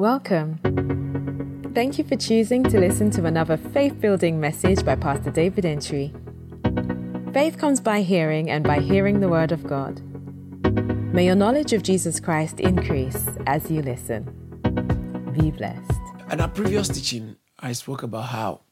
Welcome. Thank you for choosing to listen to another faith building message by Pastor David Entry. Faith comes by hearing, and by hearing the Word of God. May your knowledge of Jesus Christ increase as you listen. Be blessed. In our previous teaching, I spoke about how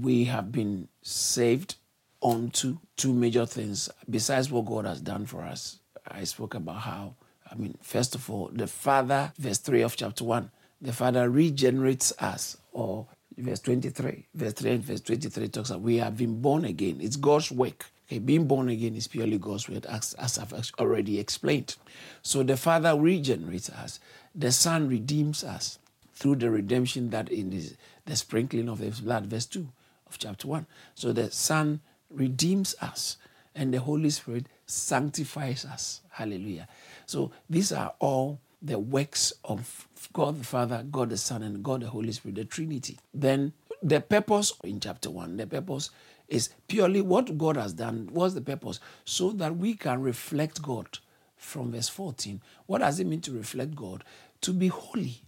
we have been saved onto two major things besides what God has done for us. I spoke about how, I mean, first of all, the Father, verse 3 of chapter 1, the Father regenerates us, or verse 23, verse 3 and verse 23 talks about we have been born again. It's God's work. Okay, being born again is purely God's work, as, as I've already explained. So the Father regenerates us, the Son redeems us through the redemption that in the, the sprinkling of His blood, verse 2 of chapter 1. So the Son redeems us, and the Holy Spirit sanctifies us. Hallelujah. So these are all the works of God the Father, God the Son, and God the Holy Spirit, the Trinity. Then the purpose in chapter 1, the purpose is purely what God has done. What's the purpose? So that we can reflect God from verse 14. What does it mean to reflect God? To be holy,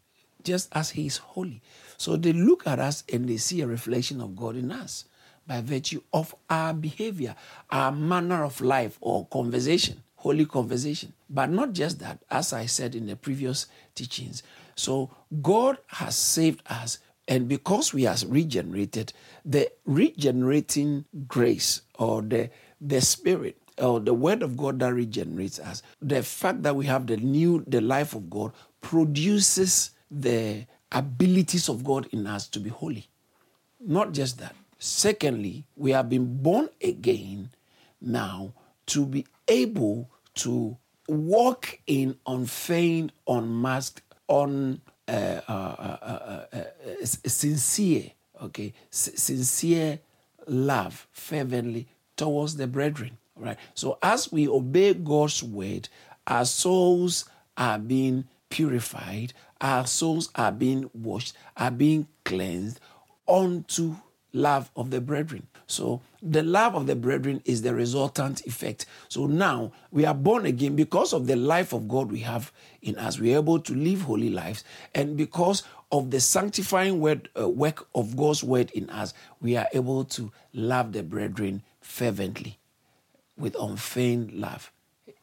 just as He is holy. So they look at us and they see a reflection of God in us by virtue of our behavior, our manner of life or conversation, holy conversation. But not just that, as I said in the previous teachings. So God has saved us and because we are regenerated, the regenerating grace or the, the spirit or the word of God that regenerates us, the fact that we have the new, the life of God produces the abilities of God in us to be holy. Not just that. Secondly, we have been born again now to be able to walk in unfeigned, unmasked, un uh uh, uh, uh, uh, sincere, okay, S- sincere love fervently towards the brethren. Right. So as we obey God's word, our souls are being purified, our souls are being washed, are being cleansed unto love of the brethren. So the love of the brethren is the resultant effect. So now we are born again because of the life of God we have in us. We are able to live holy lives. And because of the sanctifying word, uh, work of God's word in us, we are able to love the brethren fervently with unfeigned love.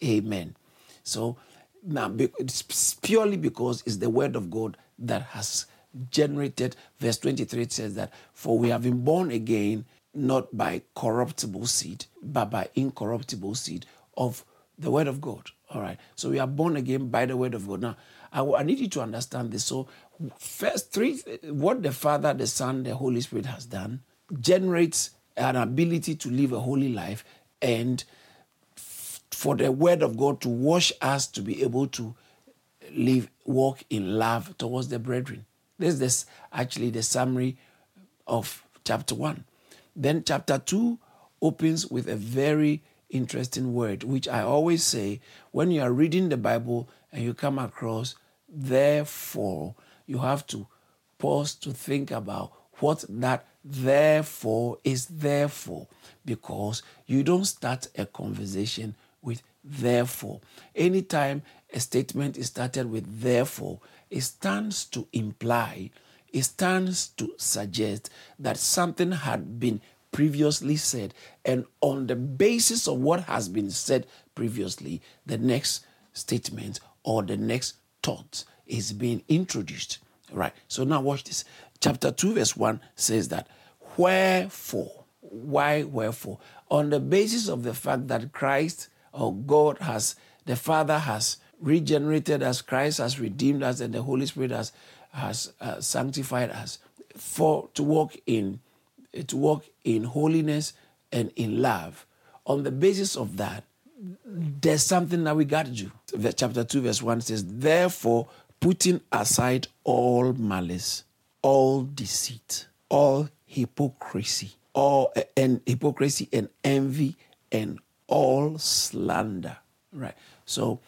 Amen. So now it's purely because it's the word of God that has generated. Verse 23 says that, For we have been born again, not by corruptible seed, but by incorruptible seed of the word of God. All right. So we are born again by the word of God. Now, I, I need you to understand this. So, first, three, what the Father, the Son, the Holy Spirit has done generates an ability to live a holy life and for the word of God to wash us to be able to live, walk in love towards the brethren. This is actually the summary of chapter 1. Then chapter 2 opens with a very interesting word, which I always say when you are reading the Bible and you come across, therefore, you have to pause to think about what that therefore is there for, because you don't start a conversation with therefore. Anytime a statement is started with therefore, it stands to imply, it stands to suggest that something had been previously said. And on the basis of what has been said previously, the next statement or the next thought is being introduced. Right. So now watch this. Chapter 2, verse 1 says that, Wherefore, why wherefore? On the basis of the fact that Christ or God has, the Father has regenerated us, Christ has redeemed us, and the Holy Spirit has, has uh, sanctified us for to walk in to walk in holiness and in love. On the basis of that, there's something that we got to do. Chapter 2, verse 1 says, Therefore, putting aside all malice, all deceit, all hypocrisy, all and hypocrisy and envy and all slander. Right. So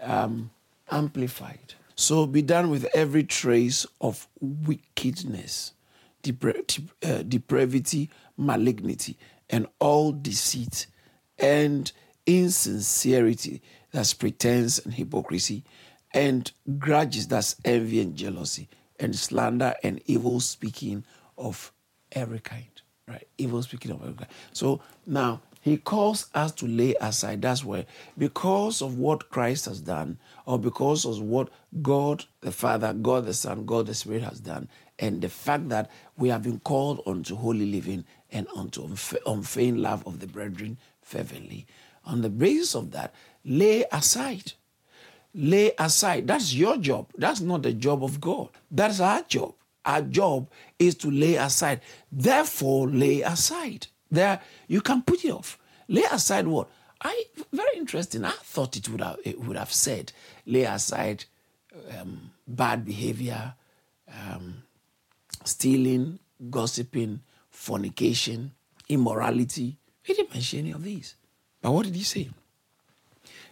um, amplified. So be done with every trace of wickedness, depra- uh, depravity, malignity, and all deceit and insincerity, that's pretense and hypocrisy, and grudges, that's envy and jealousy, and slander and evil speaking of every kind. Right? Evil speaking of every kind. So now he calls us to lay aside. That's why, because of what Christ has done, or because of what God the Father, God the Son, God the Spirit has done, and the fact that we have been called unto holy living and unto unfeigned love of the brethren fervently. On the basis of that, lay aside. Lay aside. That's your job. That's not the job of God. That's our job. Our job is to lay aside. Therefore, lay aside. There, you can put it off. Lay aside what? I very interesting. I thought it would have it would have said lay aside um, bad behavior, um, stealing, gossiping, fornication, immorality. He didn't mention any of these. But what did he say?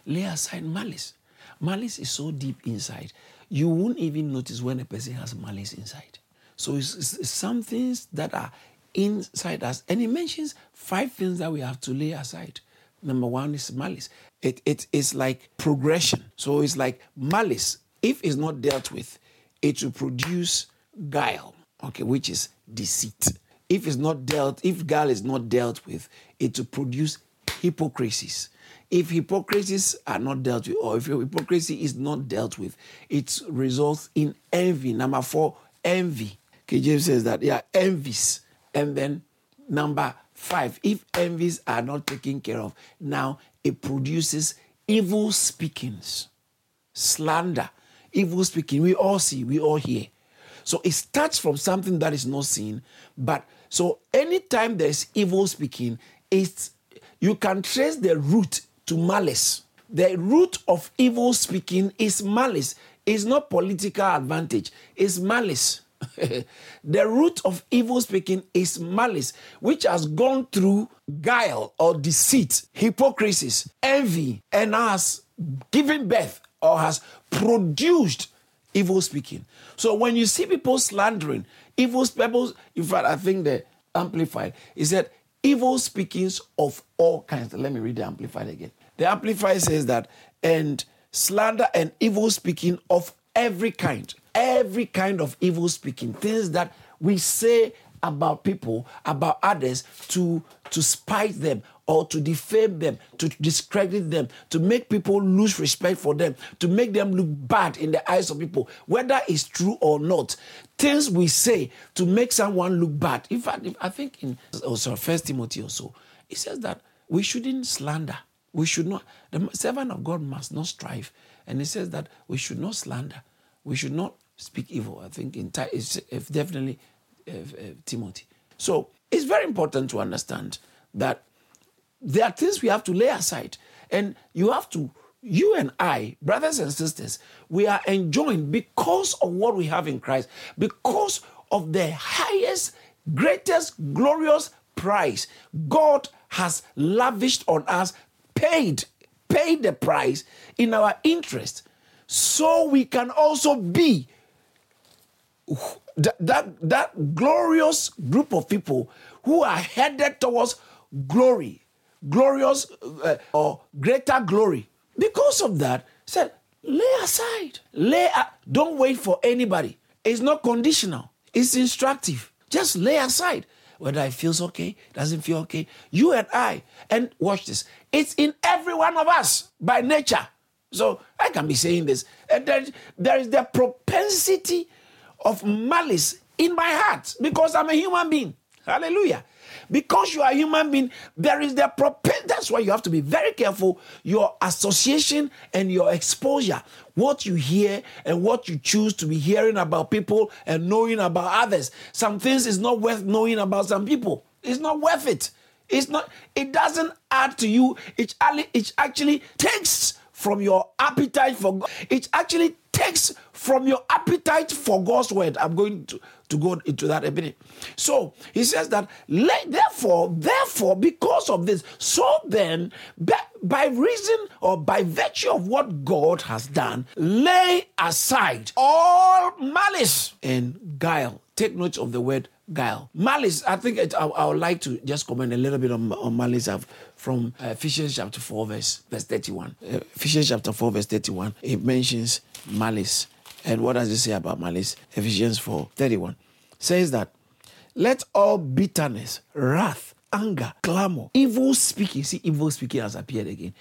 Lay aside malice. Malice is so deep inside, you won't even notice when a person has malice inside. So it's, it's some things that are inside us. And he mentions five things that we have to lay aside. Number one is malice. It, it is like progression. So it's like malice. If it's not dealt with, it will produce guile, okay, which is deceit. If it's not dealt, if guile is not dealt with, it will produce hypocrisies. If hypocrisies are not dealt with, or if hypocrisy is not dealt with, it results in envy. Number four, envy. James says that, yeah, envies. And then number five, if envies are not taken care of, now it produces evil speakings, slander, evil speaking. We all see, we all hear. So it starts from something that is not seen, but so anytime there's evil speaking, it's you can trace the root to malice. The root of evil speaking is malice. It's not political advantage, it's malice. the root of evil speaking is malice, which has gone through guile or deceit, hypocrisies, envy, and has given birth or has produced evil speaking. So when you see people slandering, evil people, in fact, I think the Amplified, is that evil speakings of all kinds. Let me read the Amplified again. The Amplified says that, and slander and evil speaking of every kind every kind of evil speaking, things that we say about people, about others to, to spite them or to defame them, to discredit them, to make people lose respect for them, to make them look bad in the eyes of people, whether it's true or not. Things we say to make someone look bad. In fact, I think in oh, also First Timothy also, it says that we shouldn't slander. We should not. The servant of God must not strive, and it says that we should not slander. We should not speak evil. I think in it's definitely uh, uh, Timothy. So it's very important to understand that there are things we have to lay aside, and you have to. You and I, brothers and sisters, we are enjoying because of what we have in Christ, because of the highest, greatest, glorious price God has lavished on us, paid, paid the price in our interest, so we can also be that, that, that glorious group of people who are headed towards glory, glorious uh, or greater glory. Because of that, said, lay aside. Lay don't wait for anybody. It's not conditional. It's instructive. Just lay aside. Whether it feels okay, doesn't feel okay. You and I, and watch this. It's in every one of us by nature. So I can be saying this. And there, there is the propensity of malice in my heart because I'm a human being. Hallelujah. Because you are a human being, there is the propensity. That's why you have to be very careful. Your association and your exposure, what you hear and what you choose to be hearing about people and knowing about others. Some things is not worth knowing about some people. It's not worth it. It's not. It doesn't add to you. It actually, it actually takes from your appetite for God. It actually takes from your appetite for God's word. I'm going to, to go into that a minute. So he says that, therefore, therefore, because of this, so then, by, by reason or by virtue of what God has done, lay aside all malice and guile. Take note of the word guile. Malice, I think it, I, I, would like to just comment a little bit on, on malice from uh, Ephesians chapter 4, verse, verse 31. Uh, Ephesians chapter 4, verse 31, it mentions malice And what does it say about malice? Ephesians 4 31 says that let all bitterness, wrath, anger, clamor, evil speaking, see, evil speaking has appeared again.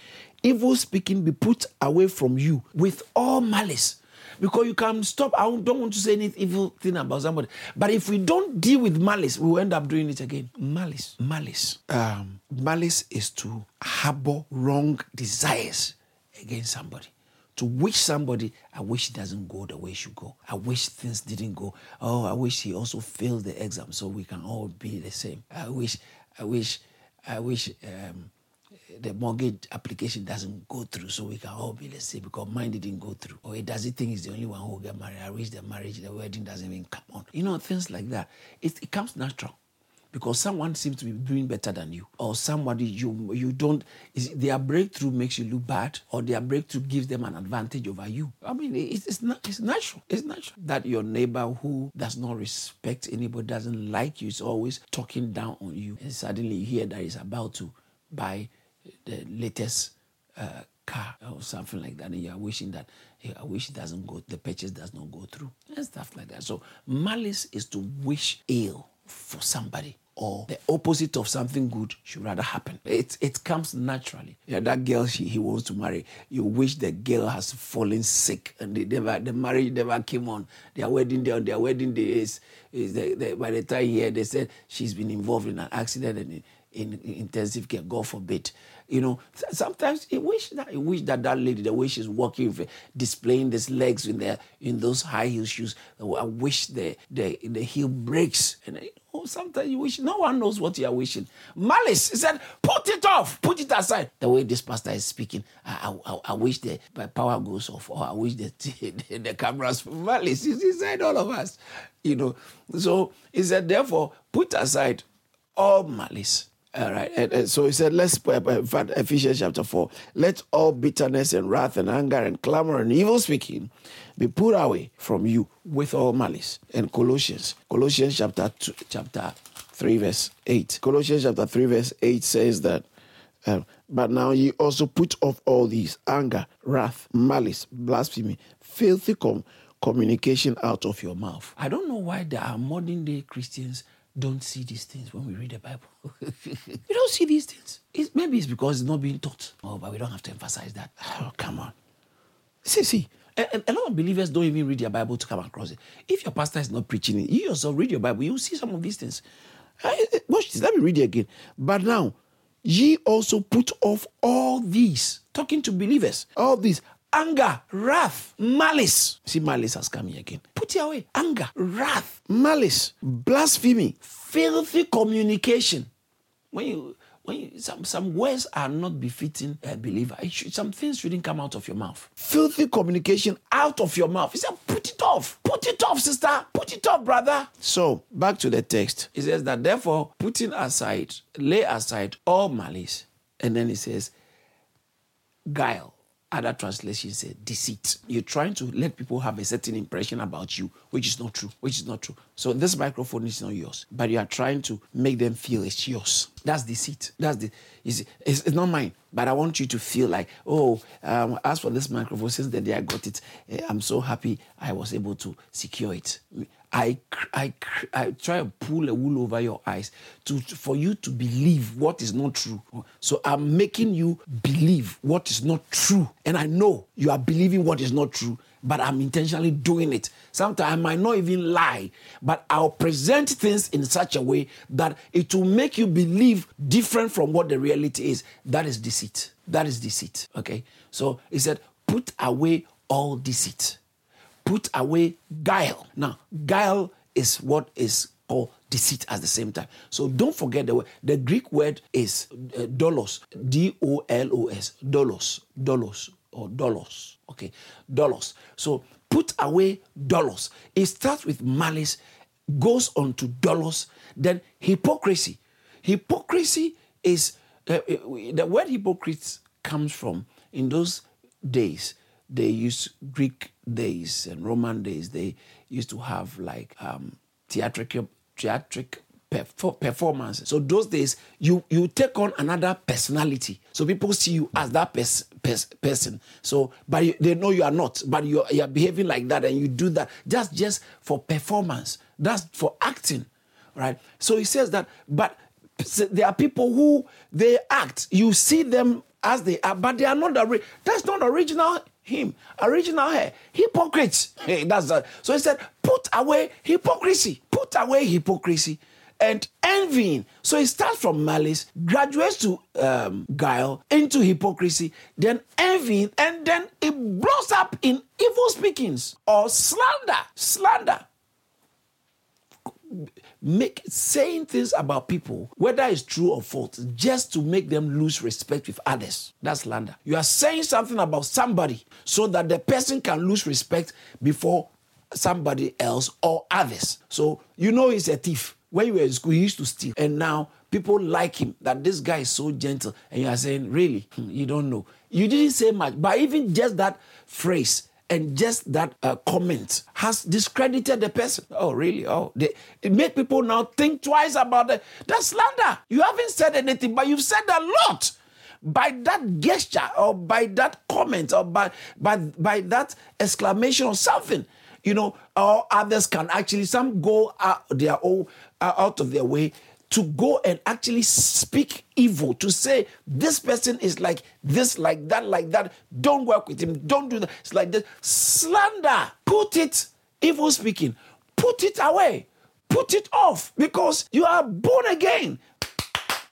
Evil speaking be put away from you with all malice. Because you can stop. I don't want to say any evil thing about somebody. But if we don't deal with malice, we will end up doing it again. Malice. Malice. Um, malice is to harbor wrong desires against somebody to wish somebody, I wish it doesn't go the way it should go. I wish things didn't go. Oh, I wish he also failed the exam so we can all be the same. I wish, I wish, I wish um, the mortgage application doesn't go through so we can all be let's say, because mine didn't go through. Or he does he think he's the only one who will get married. I wish the marriage, the wedding doesn't even come on. You know, things like that. It, it comes natural because someone seems to be doing better than you or somebody you you don't their breakthrough makes you look bad or their breakthrough gives them an advantage over you i mean it's, it's not it's natural it's natural that your neighbor who does not respect anybody doesn't like you is always talking down on you and suddenly you hear that he's about to buy the latest uh, car or something like that and you are wishing that hey, i wish it doesn't go the purchase does not go through and stuff like that so malice is to wish ill for somebody or the opposite of something good should rather happen. It, it comes naturally. Yeah, that girl she, he wants to marry, you wish the girl has fallen sick and they never, the marriage never came on. Their wedding day on their wedding day is, is the, the, by the time here they said she's been involved in an accident and in, in intensive care, God forbid. You know, sometimes you wish that you wish that that lady, the way she's walking, displaying these legs in there in those high heel shoes, I wish the the the heel breaks. And oh, sometimes you wish no one knows what you are wishing. Malice, he said, put it off, put it aside. The way this pastor is speaking, I I, I wish the power goes off, or I wish the the, the cameras. Malice, he said all of us, you know. So he said, therefore, put aside all malice all right. And, and so he said, let's, uh, Ephesians chapter 4, let all bitterness and wrath and anger and clamor and evil speaking be put away from you with all malice. And Colossians, Colossians chapter, two, chapter 3, verse 8. Colossians chapter 3, verse 8 says that, um, but now ye also put off all these anger, wrath, malice, blasphemy, filthy com- communication out of your mouth. I don't know why there are modern day Christians don't see these things when we read the Bible. we don't see these things. It's, maybe it's because it's not being taught. Oh, but we don't have to emphasize that. Oh, come on. See, see, a, a, lot of believers don't even read their Bible to come across it. If your pastor is not preaching it, you yourself read your Bible, you'll see some of these things. Watch this. Let me read it again. But now, ye also put off all these, talking to believers, all these anger, wrath, malice. See, malice has come here again. Put it away. Anger, wrath, malice, blasphemy, filthy communication. When you when you, some, some words are not befitting a believer, should, some things shouldn't come out of your mouth. Filthy communication out of your mouth. He said, put it off. Put it off, sister. Put it off, brother. So, back to the text. He says that therefore, putting aside, lay aside all malice. And then he says, guile other translations say deceit. You're trying to let people have a certain impression about you, which is not true, which is not true. So this microphone is not yours, but you are trying to make them feel it's yours. That's deceit. That's the it's, it's, it's not mine, but I want you to feel like, oh, um, as for this microphone, since the day I got it, eh, I'm so happy I was able to secure it. I, I, I try to pull a wool over your eyes to, for you to believe what is not true. So I'm making you believe what is not true. And I know you are believing what is not true, but I'm intentionally doing it. Sometimes I might not even lie, but I'll present things in such a way that it will make you believe different from what the reality is. That is deceit. That is deceit. Okay. So he said, put away all deceit put away guile. Now, guile is what is called deceit at the same time. So don't forget the word. The Greek word is uh, dolos, D O L O S, dolos, dolos, or dolos. Okay, dolos. So put away dolos. It starts with malice, goes on to dolos, then hypocrisy. Hypocrisy is uh, uh the word hypocrites comes from in those days they used Greek days and Roman days. They used to have like um, theatrical theatric performance. So those days, you you take on another personality. So people see you as that pers- pers- person. So, but you, they know you are not. But you are, you are behaving like that, and you do that just just for performance. That's for acting, right? So he says that. But there are people who they act. You see them as they are, but they are not the. That's not original him. Original hair. Hypocrites. Hey, that's a, so he said, put away hypocrisy. Put away hypocrisy and envying. So it starts from malice, graduates to um, guile, into hypocrisy, then envying, and then it blows up in evil speakings or slander. Slander make saying things about people, whether it's true or false, just to make them lose respect with others. That's slander. You are saying something about somebody so that the person can lose respect before somebody else or others. So you know he's a thief. When you were in school, he used to steal. And now people like him, that this guy is so gentle. And you are saying, really? Hmm, you don't know. You didn't say much, but even just that phrase and just that uh, comment has discredited the person. Oh, really? Oh, they, it made people now think twice about it. That's slander. You haven't said anything, but you've said a lot by that gesture or by that comment or by by by that exclamation or something. You know, or others can actually some go out their own uh, out of their way to go and actually speak evil, to say this person is like this, like that, like that. Don't work with him. Don't do that. It's like this. Slander. Put it, evil speaking, put it away. Put it off because you are born again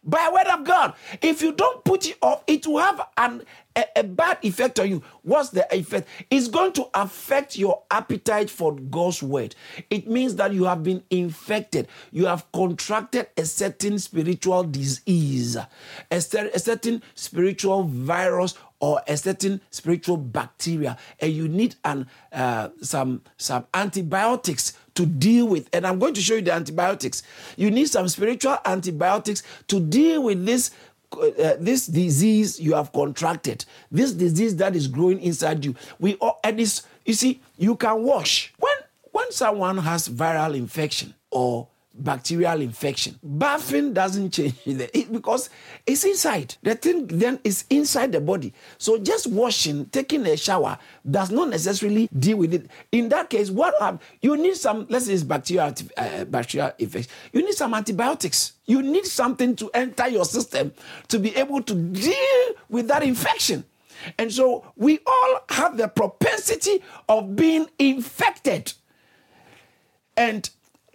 by word of God. If you don't put it off, it will have an, a, a, bad effect on you. What's the effect? It's going to affect your appetite for God's word. It means that you have been infected. You have contracted a certain spiritual disease, a, a certain spiritual virus or a certain spiritual bacteria, and you need an uh, some some antibiotics to deal with. And I'm going to show you the antibiotics. You need some spiritual antibiotics to deal with this uh, this disease you have contracted, this disease that is growing inside you. We all, and this, you see, you can wash when when someone has viral infection or bacterial infection. Bathing doesn't change it because it's inside. The thing then is inside the body. So just washing, taking a shower does not necessarily deal with it. In that case, what have, you need some, let's say it's bacterial, uh, bacterial infection. You need some antibiotics. You need something to enter your system to be able to deal with that infection. And so we all have the propensity of being infected. And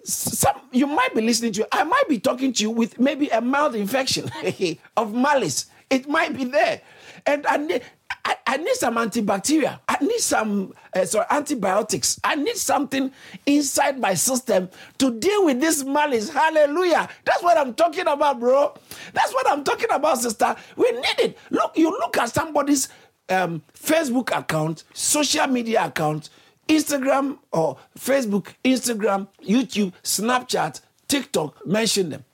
some you might be listening to i might be talking to you with maybe a mild infection of malice it might be there and i need I, I need some antibacterial. I need some uh, sorry, antibiotics. I need something inside my system to deal with this malice. Hallelujah. That's what I'm talking about, bro. That's what I'm talking about, sister. We need it. Look, you look at somebody's um, Facebook account, social media account, Instagram or Facebook, Instagram, YouTube, Snapchat, TikTok, mention them.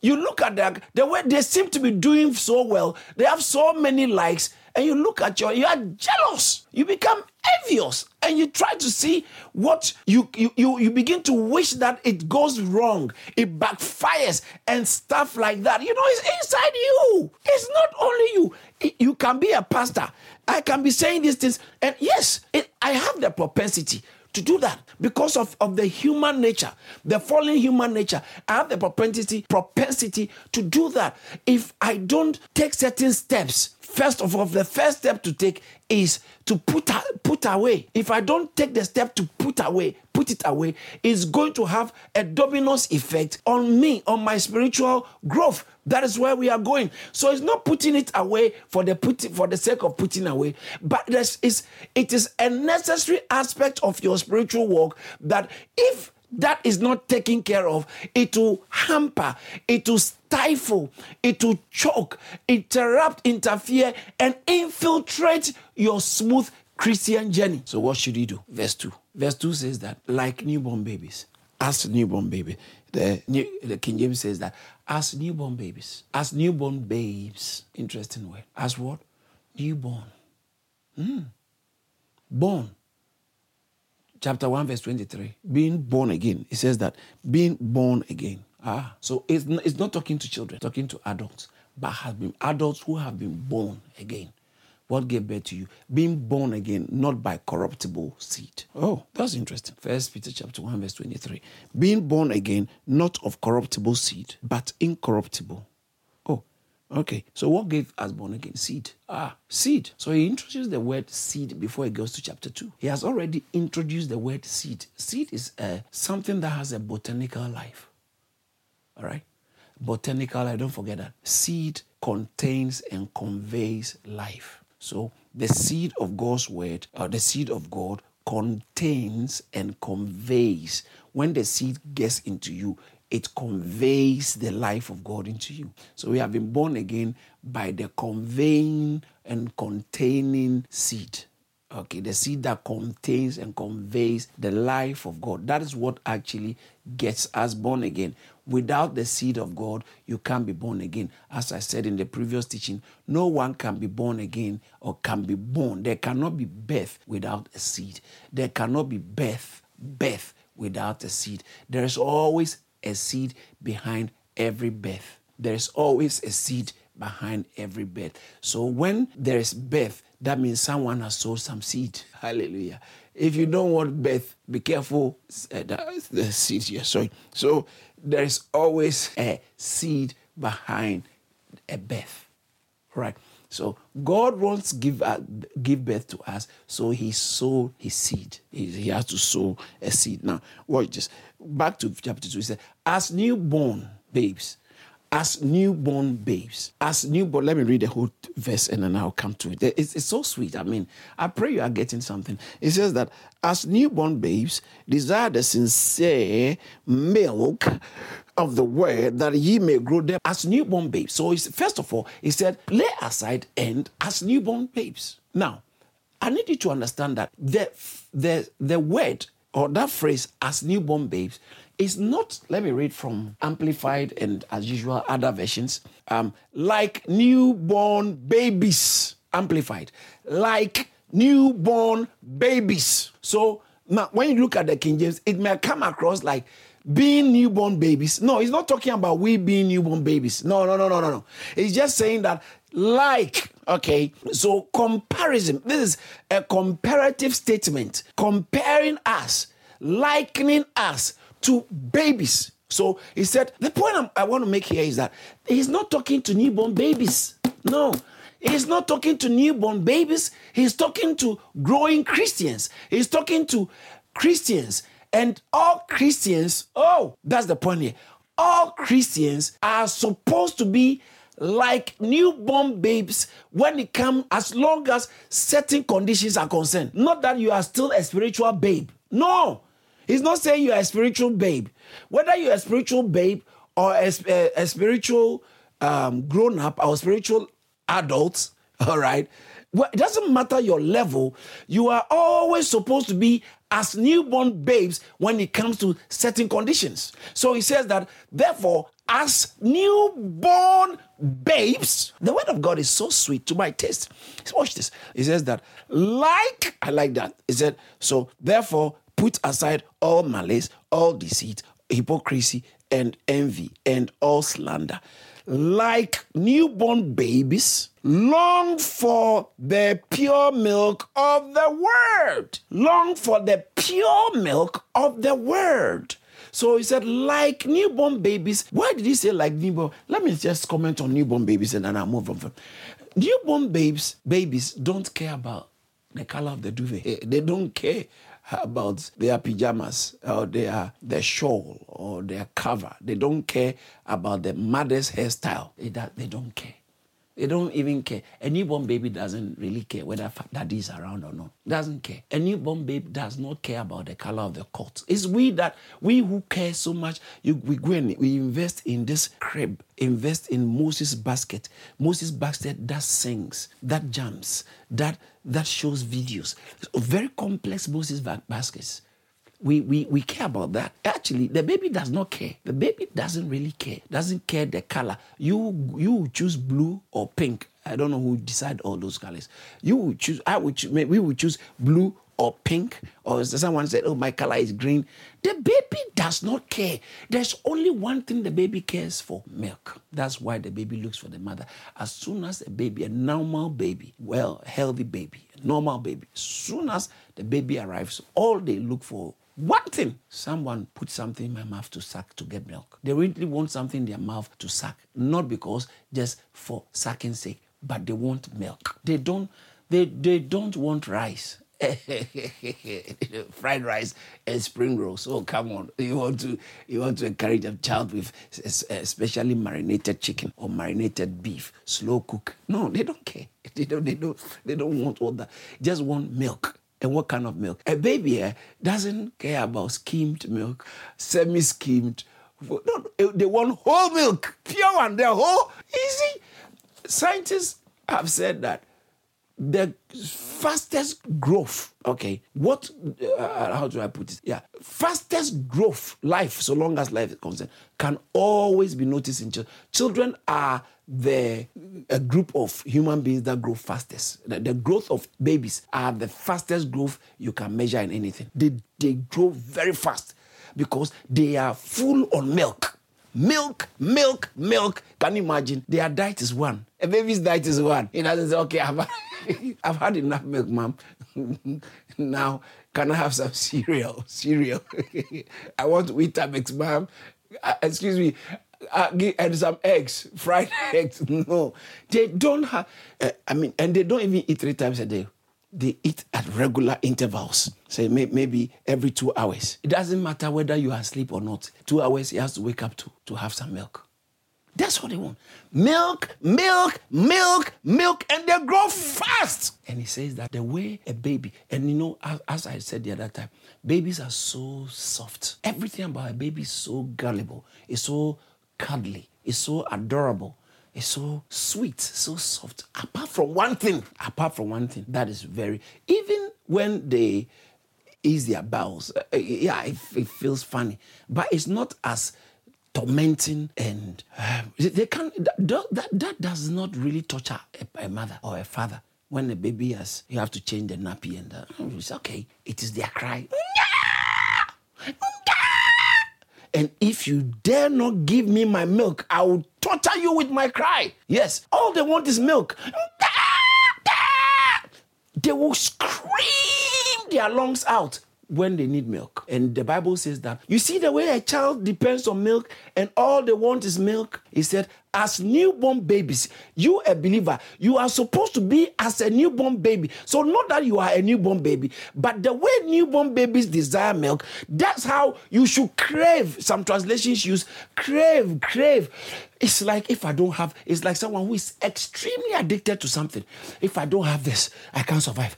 You look at that, the way they seem to be doing so well, they have so many likes, and you look at your, you are jealous. You become envious, and you try to see what you, you, you, you begin to wish that it goes wrong, it backfires, and stuff like that. You know, it's inside you. It's not only you. You can be a pastor. I can be saying these things, and yes, it, I have the propensity to do that because of, of the human nature, the fallen human nature. I have the propensity propensity to do that. If I don't take certain steps, first of all, the first step to take is to put put away. If I don't take the step to put away, put it away, it's going to have a dominoes effect on me, on my spiritual growth. That is where we are going. So it's not putting it away for the put for the sake of putting away, but this is it is a necessary aspect of your spiritual walk that if that is not taken care of, it will hamper, it will stifle, it will choke, interrupt, interfere, and infiltrate your smooth Christian journey. So, what should you do? Verse 2. Verse 2 says that, like newborn babies, as newborn baby, the, new, the King James says that, as newborn babies, as newborn babes. Interesting word. As what? Newborn. Mm. Born chapter 1, verse 23. Being born again. It says that being born again. Ah, so it's, it's not talking to children, talking to adults, but has been adults who have been born again. What gave birth to you? Being born again, not by corruptible seed. Oh, that's interesting. First Peter chapter 1, verse 23. Being born again, not of corruptible seed, but incorruptible. Okay. So what gave us born again? Seed. Ah, seed. So he introduces the word seed before he goes to chapter 2. He has already introduced the word seed. Seed is uh, something that has a botanical life. All right? Botanical, I don't forget that. Seed contains and conveys life. So the seed of God's word, or the seed of God, contains and conveys. When the seed gets into you, it conveys the life of God into you. So we have been born again by the conveying and containing seed. Okay, the seed that contains and conveys the life of God. That is what actually gets us born again. Without the seed of God, you can't be born again. As I said in the previous teaching, no one can be born again or can be born. There cannot be birth without a seed. There cannot be birth, birth without a seed. There is always a seed behind every birth. There is always a seed behind every birth. So when there is birth, that means someone has sowed some seed. Hallelujah. If you don't want birth, be careful. Uh, the seed here, sorry. So there is always a seed behind a birth, right? So God wants give uh, give birth to us, so He sowed His seed. He, he has to sow a seed. Now, watch this. Back to chapter two. He said, "As newborn babes." as newborn babes. As newborn, let me read the whole verse and then I'll come to it. It's, it's, so sweet. I mean, I pray you are getting something. It says that as newborn babes, desire the sincere milk of the word that ye may grow them as newborn babes. So, first of all, he said, lay aside and as newborn babes. Now, I need you to understand that the, the, the word or that phrase as newborn babes is not, let me read from Amplified and as usual other versions, um, like newborn babies. Amplified. Like newborn babies. So now when you look at the King James, it may come across like being newborn babies. No, he's not talking about we being newborn babies. No, no, no, no, no, no. He's just saying that like okay so comparison this is a comparative statement comparing us likening us to babies. So he said, the point I'm, i want to make here is that he's not talking to newborn babies. No, he's not talking to newborn babies. He's talking to growing Christians. He's talking to Christians. And all Christians, oh, that's the point here. All Christians are supposed to be like newborn babes when it comes as long as certain conditions are concerned. Not that you are still a spiritual babe. No, He's not saying you're a spiritual babe. Whether you're a spiritual babe or a, a, a spiritual um, grown up or spiritual adult, all right, well, it doesn't matter your level. You are always supposed to be as newborn babes when it comes to certain conditions. So he says that, therefore, as newborn babes, the word of God is so sweet to my taste. Watch this. He says that, like, I like that. He said, so therefore, Put aside all malice, all deceit, hypocrisy, and envy, and all slander. Like newborn babies, long for the pure milk of the word. Long for the pure milk of the word. So he said, like newborn babies. Why did he say like newborn? Let me just comment on newborn babies and then I'll move on. Newborn babes, babies don't care about the color of the duvet. Eh, they don't care about their pajamas or their, their shawl or their cover. They don't care about the mother's hairstyle. Eh, they, they don't care. They don't even care. A newborn baby doesn't really care whether daddy is around or not. Doesn't care. A newborn baby does not care about the color of the coat. It's we that we who care so much. You, we go and we invest in this crib. Invest in Moses basket. Moses basket that sings, that jumps, that that shows videos. Very complex Moses baskets we, we, we care about that. Actually, the baby does not care. The baby doesn't really care. Doesn't care the color. You you choose blue or pink. I don't know who decide all those colors. You would choose. I would. Choose, we would choose blue or pink, or someone said, Oh, my color is green. The baby does not care. There's only one thing the baby cares for milk. That's why the baby looks for the mother. As soon as a baby, a normal baby, well, healthy baby, normal baby, as soon as the baby arrives, all they look for one thing someone put something in my mouth to suck to get milk. They really want something in their mouth to suck, not because just for sucking sake, but they want milk. They don't they, they don't want rice. fried rice and spring rolls. Oh, come on! You want to you want to encourage a child with especially marinated chicken or marinated beef, slow cook. No, they don't care. They don't. They don't. They don't want all that. Just want milk. And what kind of milk? A baby here doesn't care about skimmed milk, semi-skimmed. No, they want whole milk, pure one. They're whole. Easy. Scientists have said that the fastest growth okay what uh, how do i put it yeah fastest growth life so long as life is concerned can always be noticed in children children are the a group of human beings that grow fastest the, the growth of babies are the fastest growth you can measure in anything they, they grow very fast because they are full on milk Milk, milk, milk. Can you imagine? Their diet is one. A baby's diet is one. He doesn't say, okay, I've, I've had enough milk, mom. now, can I have some cereal? Cereal. I want Weetabix, mom. Uh, excuse me. Uh, and some eggs, fried eggs. No, they don't have. Uh, I mean, and they don't even eat three times a day they eat at regular intervals, say maybe every two hours. It doesn't matter whether you are asleep or not. Two hours, he has to wake up to, to have some milk. That's what they want. Milk, milk, milk, milk, and they grow fast. And he says that the way a baby, and you know, as, as I said the other time, babies are so soft. Everything about a baby is so gullible, it's so cuddly, it's so adorable. Is so sweet, so soft. Apart from one thing, apart from one thing, that is very, even when they ease their bowels, uh, uh yeah, it, it, feels funny, but it's not as tormenting and uh, they can that, that, that does not really torture a, a, mother or a father. When a baby has you have to change the nappy and uh, it's okay. It is their cry and if you dare not give me my milk, I will torture you with my cry. Yes, all they want is milk. They will scream their lungs out when they need milk. And the Bible says that. You see the way a child depends on milk and all they want is milk? He said, as newborn babies, you a believer, you are supposed to be as a newborn baby. So not that you are a newborn baby, but the way newborn babies desire milk, that's how you should crave. Some translations use crave, crave. It's like if I don't have, it's like someone who is extremely addicted to something. If I don't have this, I can't survive.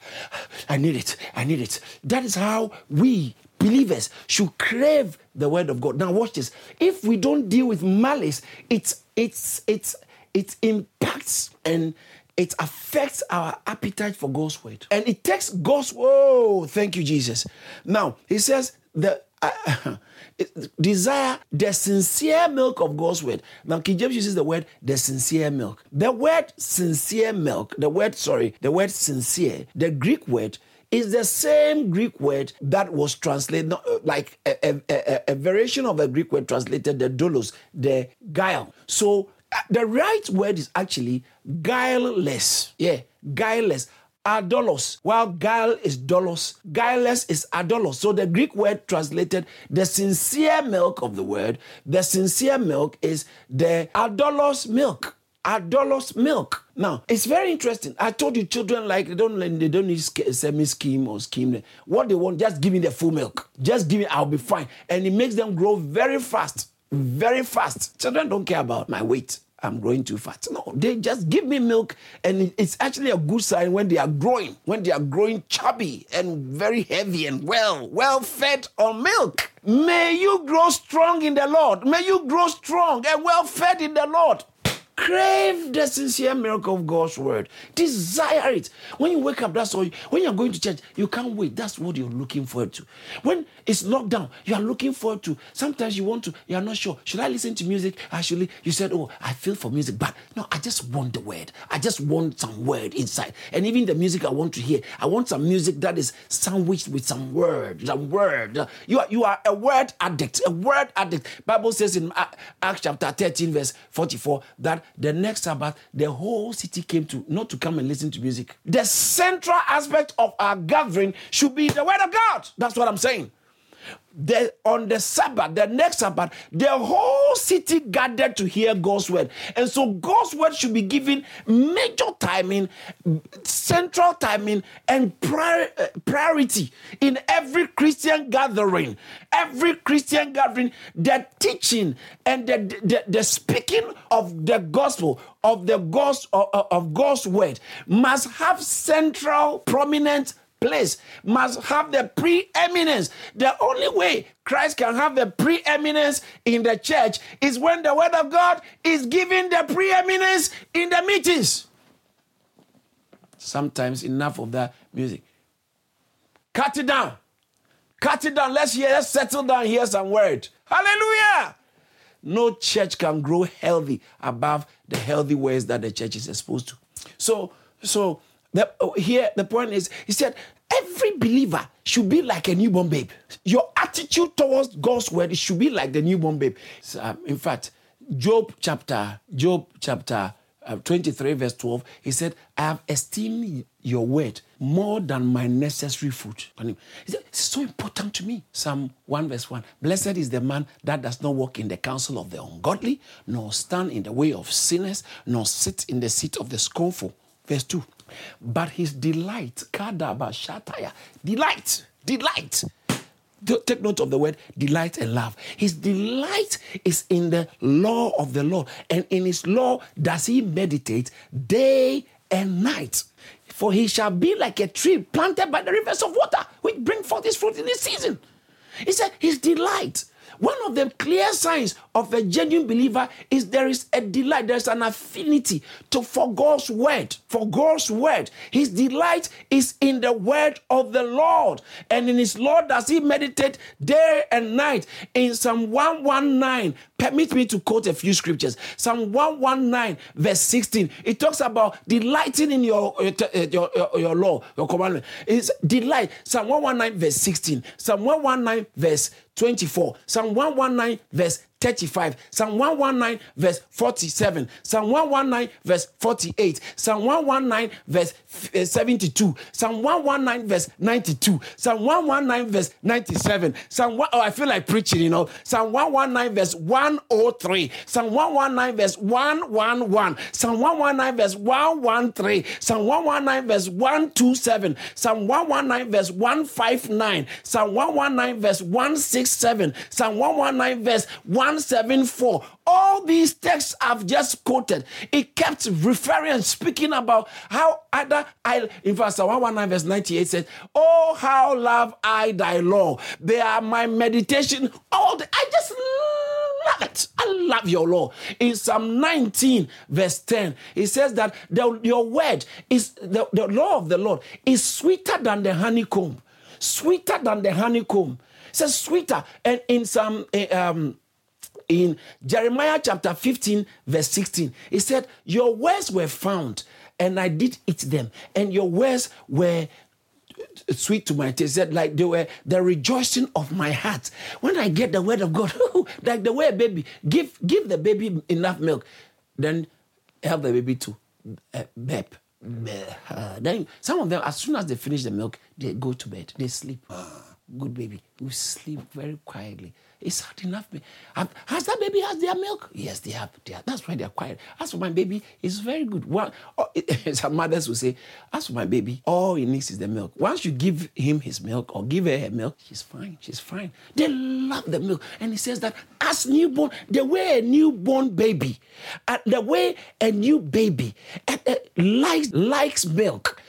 I need it. I need it. That is how we believers should crave the word of God. Now, watch this. If we don't deal with malice, it's it's it's it impacts and it affects our appetite for God's word. And it takes God's oh, thank you, Jesus. Now he says the uh, desire the sincere milk of God's word. Now, King James uses the word the sincere milk. The word sincere milk, the word, sorry, the word sincere, the Greek word is the same Greek word that was translated, uh, like a, a, a, a variation of a Greek word translated the dolos, the guile. So uh, the right word is actually guileless. Yeah, guileless. Adolos, while guile is dolos, guileless is adolos. So the Greek word translated the sincere milk of the word, the sincere milk is the adolos milk. Adolos milk. Now it's very interesting. I told you, children like they don't they don't need semi skim or skim. What they want, just give me the full milk. Just give me, I'll be fine. And it makes them grow very fast, very fast. Children don't care about my weight. I'm growing too fat. No, they just give me milk, and it's actually a good sign when they are growing, when they are growing chubby and very heavy and well, well fed on milk. May you grow strong in the Lord. May you grow strong and well fed in the Lord. Crave the sincere miracle of God's word. Desire it. When you wake up, that's all. You, when you're going to church, you can't wait. That's what you're looking forward to. When it's lockdown, you are looking forward to. Sometimes you want to, you are not sure. Should I listen to music? Actually, you said, Oh, I feel for music, but no, I just want the word. I just want some word inside. And even the music I want to hear, I want some music that is sandwiched with some word. Some word. You are you are a word addict. A word addict. Bible says in uh, Acts chapter 13, verse 44, that the next Sabbath, the whole city came to not to come and listen to music. The central aspect of our gathering should be the word of God. That's what I'm saying the, on the Sabbath, the next Sabbath, the whole city gathered to hear God's word. And so God's word should be given major timing, central timing, and uh, priority in every Christian gathering. Every Christian gathering, the teaching and the, the, the speaking of the gospel, of the gospel, of, of God's word, must have central, prominent place must have the preeminence. The only way Christ can have the preeminence in the church is when the word of God is given the preeminence in the meetings. Sometimes enough of that music. Cut it down. Cut it down. Let's hear, let's settle down, hear some word. Hallelujah. No church can grow healthy above the healthy ways that the church is exposed to. So, so the, oh, here, the point is, he said, every believer should be like a newborn babe. Your attitude towards God's word should be like the newborn babe. So, um, in fact, Job chapter, Job chapter uh, 23, verse 12, he said, I have esteemed your word more than my necessary food. He said, It's so important to me. Psalm 1, verse 1. Blessed is the man that does not walk in the counsel of the ungodly, nor stand in the way of sinners, nor sit in the seat of the scornful. Verse 2 but his delight, kadaba shataya, delight, delight. Take note of the word delight and love. His delight is in the law of the Lord, and in his law does he meditate day and night. For he shall be like a tree planted by the rivers of water, which bring forth his fruit in this season. He said, His delight one of the clear signs of a genuine believer is there is a delight, there's an affinity to for God's word. For God's word. His delight is in the word of the Lord. And in his Lord does he meditate day and night. In Psalm 119, permit me to quote a few scriptures. Psalm 119, verse 16. It talks about delighting in your, your, your, your law, your commandment. It's delight. Psalm 119, verse 16. Psalm 119, verse 24. Psalm 119, verse 35, Psalm 119, verse 47, Psalm 119, verse 48, Psalm 119, verse 72, Psalm 119, verse 92, Psalm 119, verse 97, Psalm 1, oh, I feel like preaching, you know, Psalm 119, verse 103, Psalm 119, verse 111, Psalm 119, verse 113, Psalm 119, verse 127, Psalm 119, verse 159, Psalm 119, verse 167, Psalm 119, verse 1 174. All these texts I've just quoted, it kept referring and speaking about how either I, in fact, Psalm 119 verse 98 says, Oh, how love I thy law. They are my meditation. All the, I just love it. I love your law. In Psalm 19, verse 10, it says that the, your word is the, the law of the Lord is sweeter than the honeycomb. Sweeter than the honeycomb. It says sweeter. And in some eh, um, in Jeremiah chapter 15, verse 16. He said, Your words were found, and I did eat them, and your words were sweet to my taste. Said like they were the rejoicing of my heart. When I get the word of God, like the way baby, give give the baby enough milk, then help the baby to uh, then some of them, as soon as they finish the milk, they go to bed. They sleep. Good baby, you sleep very quietly. It's hard enough. Has that baby has their milk? Yes, they have. They have. That's why they're quiet. As for my baby, it's very good. Oh, some mothers will say, as for my baby, all he needs is the milk. Once you give him his milk or give her her milk, she's fine. She's fine. They love the milk. And he says that as newborn, the way a newborn baby, uh, the way a new baby uh, uh, likes, likes milk,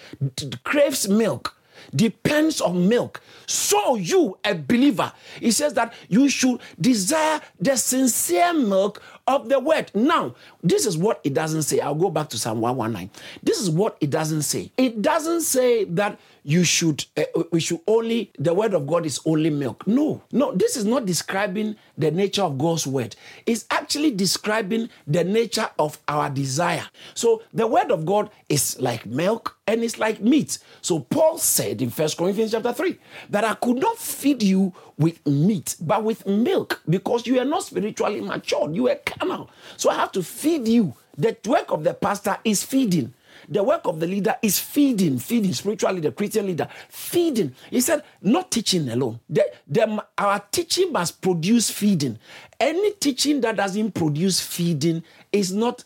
craves milk, depends on milk. So you, a believer, he says that you should desire the sincere milk of the word. Now, this is what it doesn't say. I'll go back to Psalm 119. This is what it doesn't say. It doesn't say that you should uh, we should only the word of god is only milk. No no this is not describing the nature of god's word. It's actually describing the nature of our desire. So the word of god is like milk and it's like meat. So paul said in first corinthians chapter 3 that i could not feed you with meat but with milk because you are not spiritually matured. You are carnal. So i have to feed you. The work of the pastor is feeding the work of the leader is feeding, feeding, spiritually, the Christian leader, feeding. He said, not teaching alone. The, the, our teaching must produce feeding. Any teaching that doesn't produce feeding is not,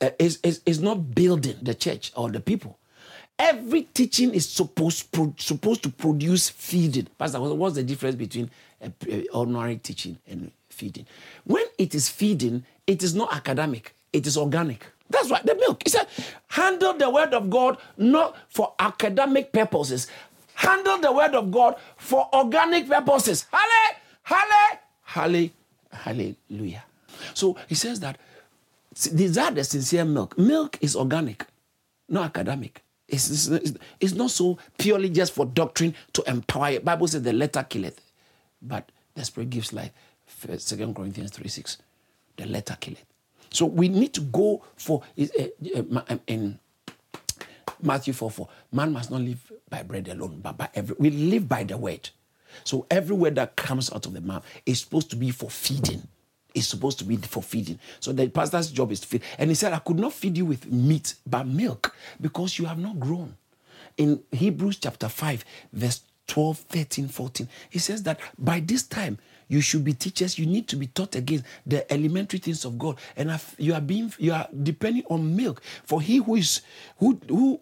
uh, is, is, is not building the church or the people. Every teaching is supposed, pro, supposed to produce feeding. Pastor, what's the difference between a ordinary teaching and feeding? When it is feeding, it is not academic, it is organic. That's why the milk. He said, handle the word of God not for academic purposes. Handle the word of God for organic purposes. Halle, halle, halle, hallelujah. So he says that these are the sincere milk. Milk is organic, not academic. It's, it's, it's not so purely just for doctrine to empower you. Bible says the letter killeth, but the spirit gives life. Second Corinthians 3 6. The letter killeth. So we need to go for uh, uh, in Matthew 4 4. Man must not live by bread alone, but by every we live by the word. So every word that comes out of the mouth is supposed to be for feeding. It's supposed to be for feeding. So the pastor's job is to feed. And he said, I could not feed you with meat, but milk, because you have not grown. In Hebrews chapter 5, verse 12, 13, 14, he says that by this time you should be teachers. You need to be taught again the elementary things of God. And you are being you are depending on milk. For he who is who who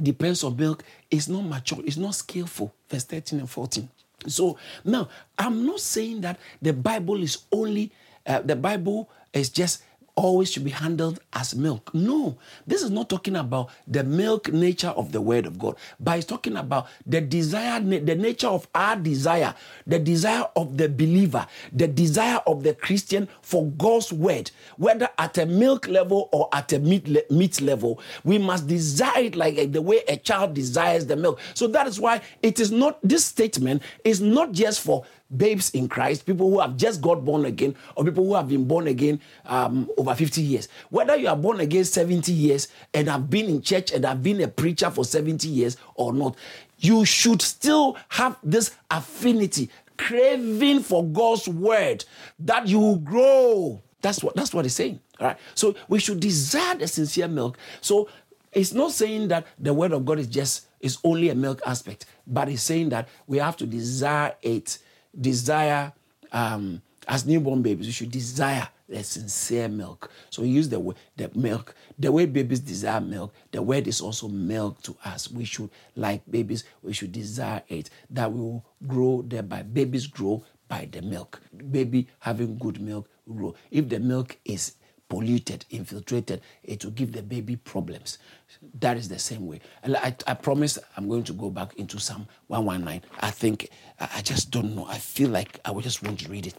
depends on milk is not mature, is not skillful. Verse 13 and 14. So now I'm not saying that the Bible is only uh, the Bible is just always should be handled as milk. No, this is not talking about the milk nature of the word of God, but it's talking about the desire, the nature of our desire, the desire of the believer, the desire of the Christian for God's word, whether at a milk level or at a meat, meat level. We must desire it like the way a child desires the milk. So that is why it is not, this statement is not just for babes in Christ, people who have just got born again, or people who have been born again um, over 50 years. Whether you are born again 70 years and have been in church and have been a preacher for 70 years or not, you should still have this affinity, craving for God's word that you will grow. That's what that's what he's saying. All right. So we should desire the sincere milk. So it's not saying that the word of God is just is only a milk aspect, but it's saying that we have to desire it desire, um, as newborn babies, we should desire the sincere milk. So we use the, the milk. The way babies desire milk, the word is also milk to us. We should, like babies, we should desire it, that we will grow thereby. Babies grow by the milk. Baby having good milk grow. If the milk is polluted, infiltrated, it will give the baby problems. That is the same way. I, I promise I'm going to go back into Psalm 119. I think, I just don't know. I feel like I would just want to read it.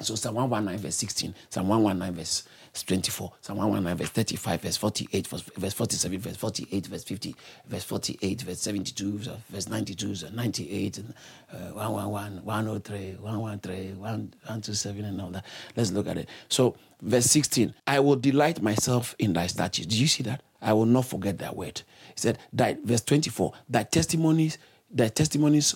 So Psalm 119, verse 16, Psalm 119, verse 24, Psalm 119, verse 35, verse 48, verse 47, verse 48, verse 50, verse 48, verse 72, verse 92, verse 98, and uh, 111, 103, 113, 127, and all that. Let's look at it. So, verse 16, I will delight myself in thy statutes. Did you see that? I will not forget that word. He said, thy, verse 24, thy testimonies, thy testimonies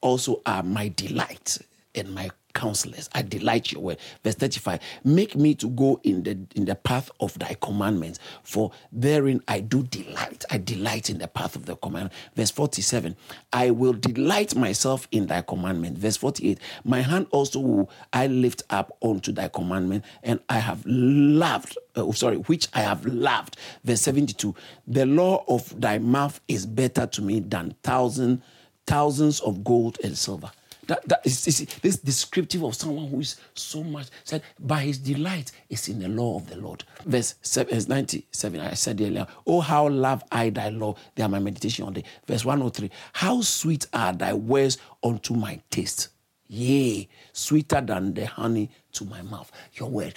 also are my delight and my counselors. I delight your word. Verse 35. Make me to go in the in the path of thy commandments, for therein I do delight. I delight in the path of the commandment. Verse 47. I will delight myself in thy commandment. Verse 48. My hand also will I lift up unto thy commandment, and I have loved. Uh, sorry, which I have loved. Verse 72. The law of thy mouth is better to me than thousand thousands of gold and silver. That, that is, is this descriptive of someone who is so much said, by his delight is in the law of the Lord. Verse 7, verse 97, I said earlier, Oh, how love I thy law. They are my meditation on day. Verse 103, How sweet are thy words unto my taste. Yea, sweeter than the honey to my mouth. Your word.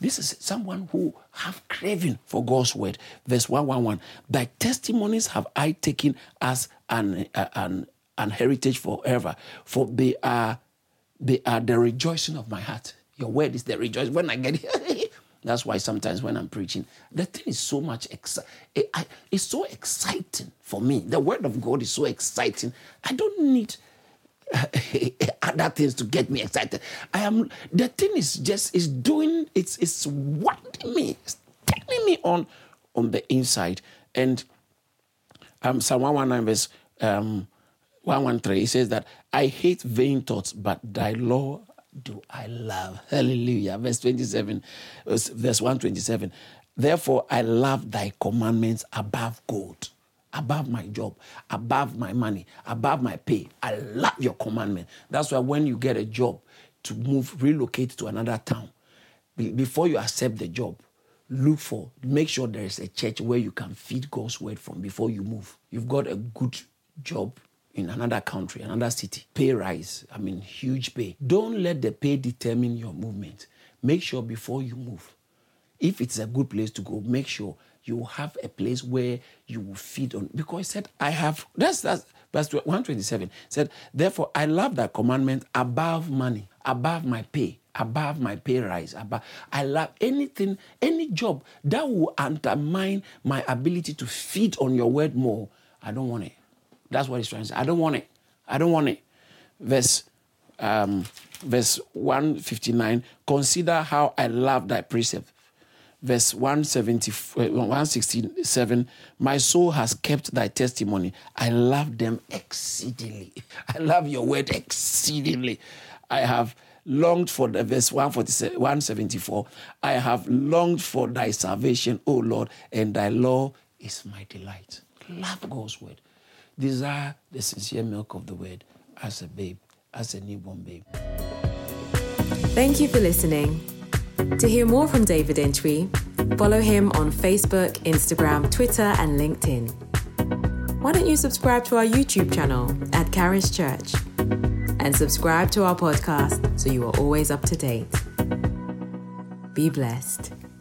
This is someone who have craving for God's word. Verse 111. Thy testimonies have I taken as an, uh, an and heritage forever. For they are they are the rejoicing of my heart. Your word is the rejoicing. When I get here, that's why sometimes when I'm preaching, the thing is so much it, I, it's so exciting for me. The word of God is so exciting. I don't need other things to get me excited. I am the thing is just is doing it's it's wanting me, it's telling me on on the inside. And um Psalm 119 verse um 113, it says that I hate vain thoughts, but thy law do I love. Hallelujah. Verse 27, uh, verse 127. Therefore, I love thy commandments above gold, above my job, above my money, above my pay. I love your commandment. That's why when you get a job to move, relocate to another town, before you accept the job, look for, make sure there is a church where you can feed God's word from before you move. You've got a good job in another country, another city, pay rise, I mean, huge pay. Don't let the pay determine your movement. Make sure before you move, if it's a good place to go, make sure you have a place where you will feed on. Because he said, I have, that's, that's verse 127, said, Therefore, I love that commandment above money, above my pay, above my pay rise. Above, I love anything, any job that will undermine my ability to feed on your word more. I don't want it. That's what he's trying to say. I don't want it. I don't want it. Verse um, verse 159 Consider how I love thy precept. Verse 170, 167 My soul has kept thy testimony. I love them exceedingly. I love your word exceedingly. I have longed for the verse 174 I have longed for thy salvation, O Lord, and thy law is my delight. Love God's word desire the sincere milk of the word as a babe, as a newborn babe. Thank you for listening. To hear more from David Entry, follow him on Facebook, Instagram, Twitter, and LinkedIn. Why don't you subscribe to our YouTube channel at Caris Church and subscribe to our podcast so you are always up to date? Be blessed.